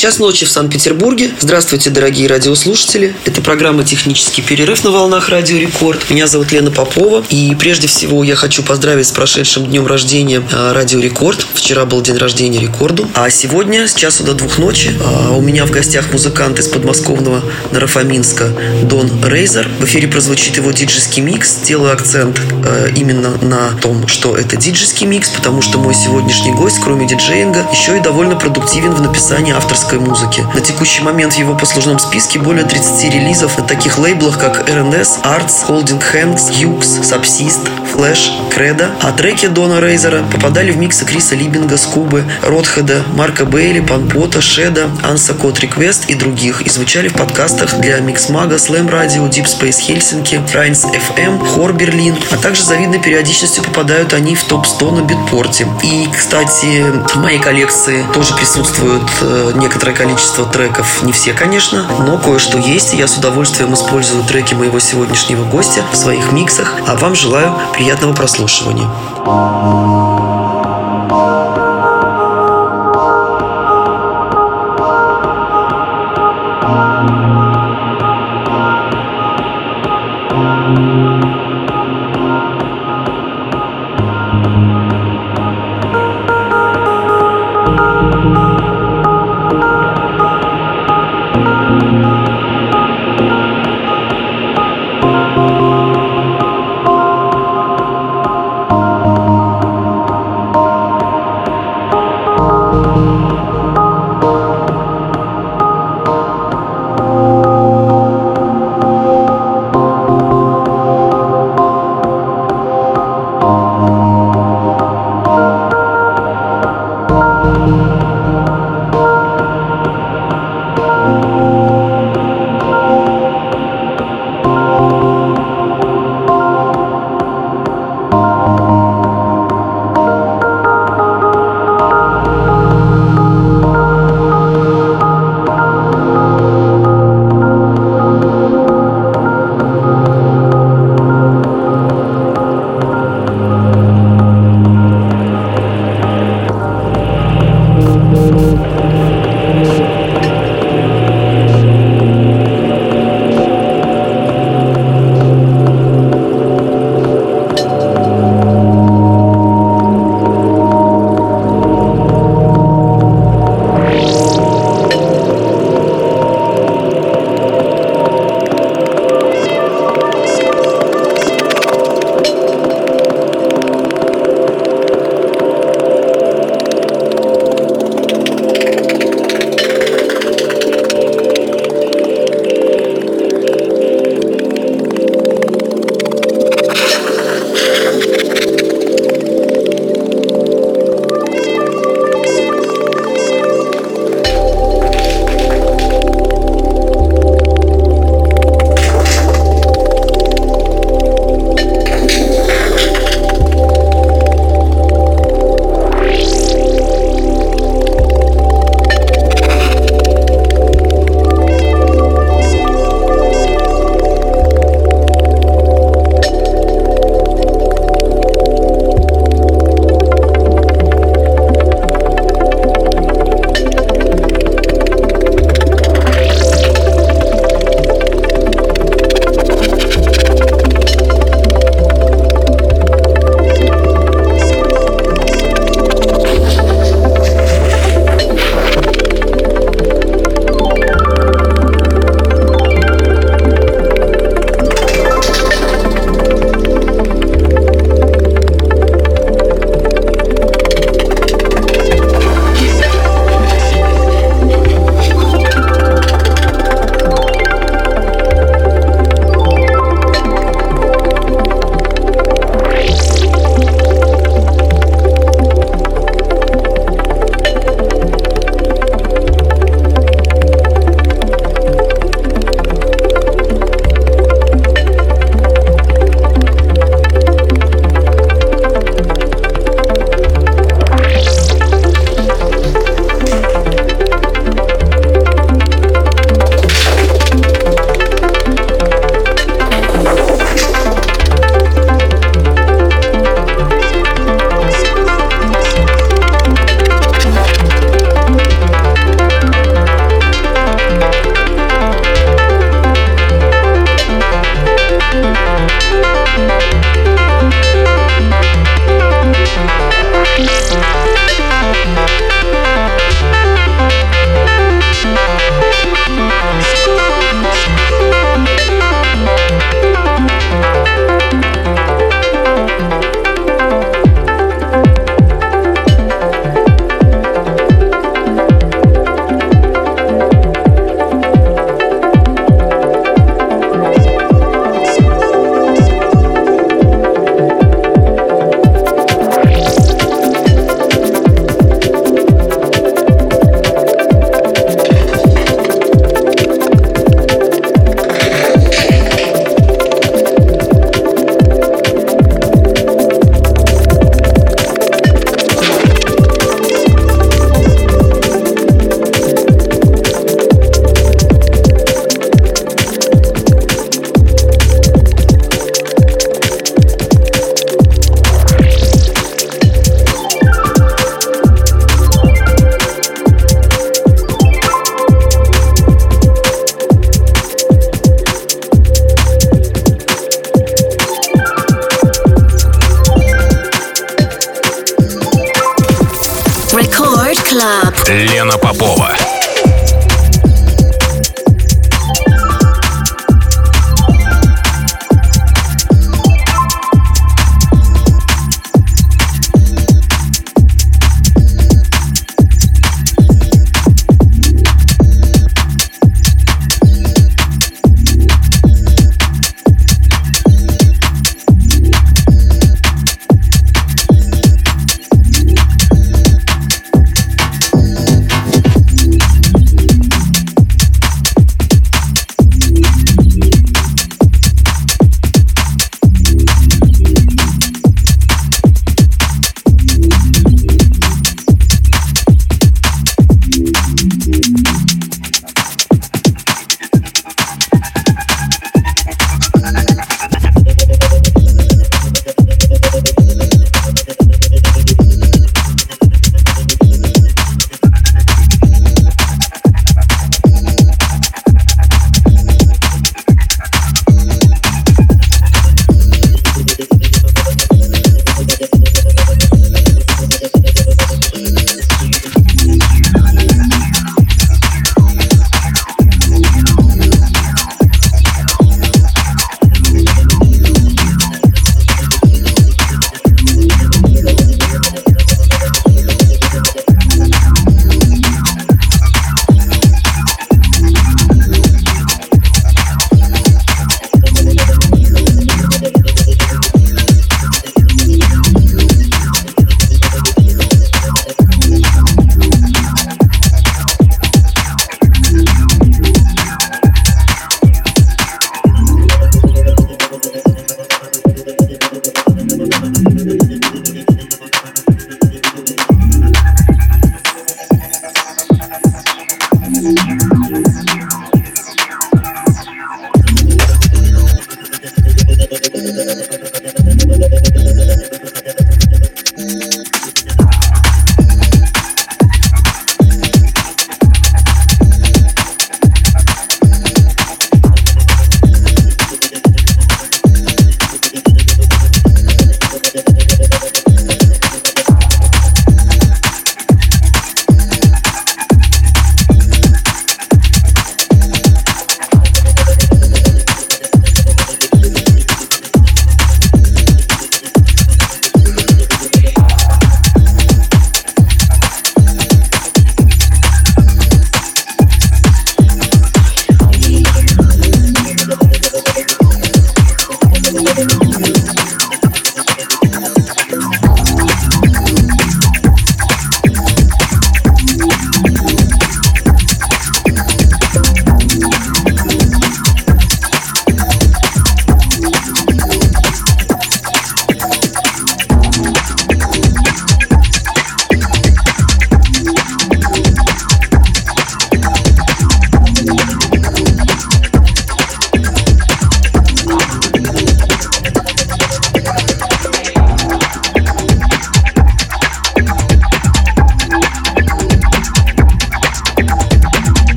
Час ночи в Санкт-Петербурге. Здравствуйте, дорогие радиослушатели. Это программа «Технический перерыв» на волнах Радио Рекорд. Меня зовут Лена Попова. И прежде всего я хочу поздравить с прошедшим днем рождения а, Радио Рекорд. Вчера был день рождения Рекорду. А сегодня с часу до двух ночи а, у меня в гостях музыкант из подмосковного Наро-Фоминска Дон Рейзер. В эфире прозвучит его диджеский микс. Делаю акцент а, именно на том, что это диджеский микс, потому что мой сегодняшний гость, кроме диджеинга, еще и довольно продуктивен в написании авторской авторской музыки. На текущий момент в его послужном списке более 30 релизов на таких лейблах, как RNS, Arts, Holding Hands, Hughes, Subsist, Flash, Credo. А треки Дона Рейзера попадали в миксы Криса Либинга, Скубы, Ротхеда, Марка Бейли, Панпота, Шеда, Answer Code Request и других. И звучали в подкастах для Миксмага, Slam Radio, Deep Space Helsinki, Rinse FM, HÖR Berlin, а также завидной периодичностью попадают они в топ-100 на битпорте. И, кстати, в моей коллекции тоже присутствуют э, некоторые некоторое количество треков. Не все, конечно, но кое-что есть. И я с удовольствием использую треки моего сегодняшнего гостя в своих миксах. А вам желаю приятного прослушивания.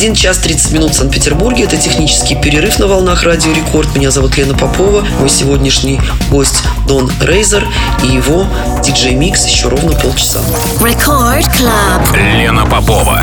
1 час 30 минут в Санкт-Петербурге. Это технический перерыв на волнах Радио Рекорд. Меня зовут Лена Попова. Мой сегодняшний гость Дон Рейзер и его диджей-микс еще ровно полчаса. Record Club. Лена Попова.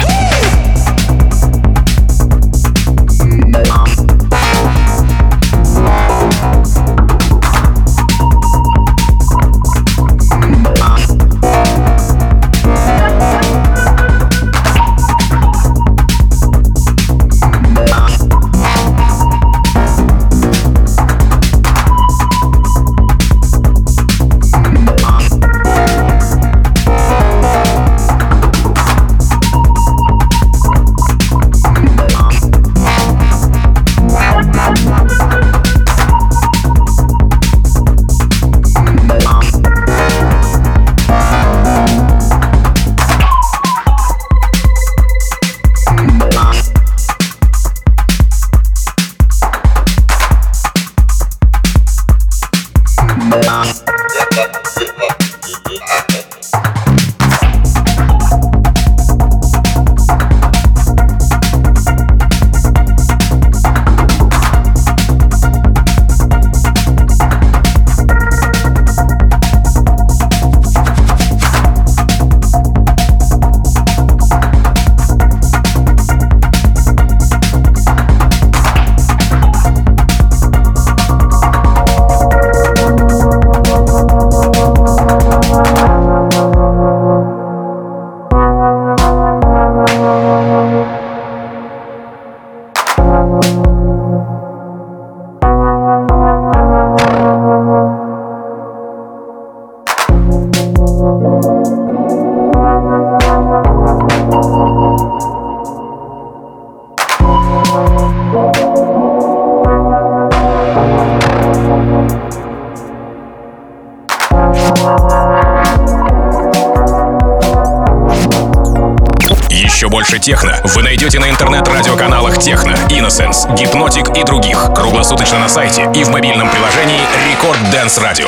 Техно вы найдете на интернет-радиоканалах Техно, Innocence, Гипнотик и других. Круглосуточно на сайте и в мобильном приложении Рекорд Dance Radio.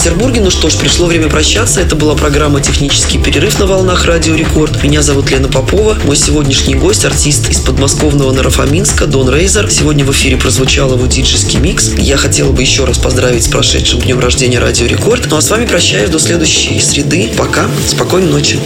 Санкт-Петербурге. Ну что ж, пришло время прощаться. Это была программа «Технический перерыв» на волнах Радио Рекорд. Меня зовут Лена Попова. Мой сегодняшний гость – артист из подмосковного Наро-Фоминска Дон Рейзер. Сегодня в эфире прозвучал его диджейский микс. Я хотела бы еще раз поздравить с прошедшим днем рождения Радио Рекорд. Ну а с вами прощаюсь до следующей среды. Пока. Спокойной ночи.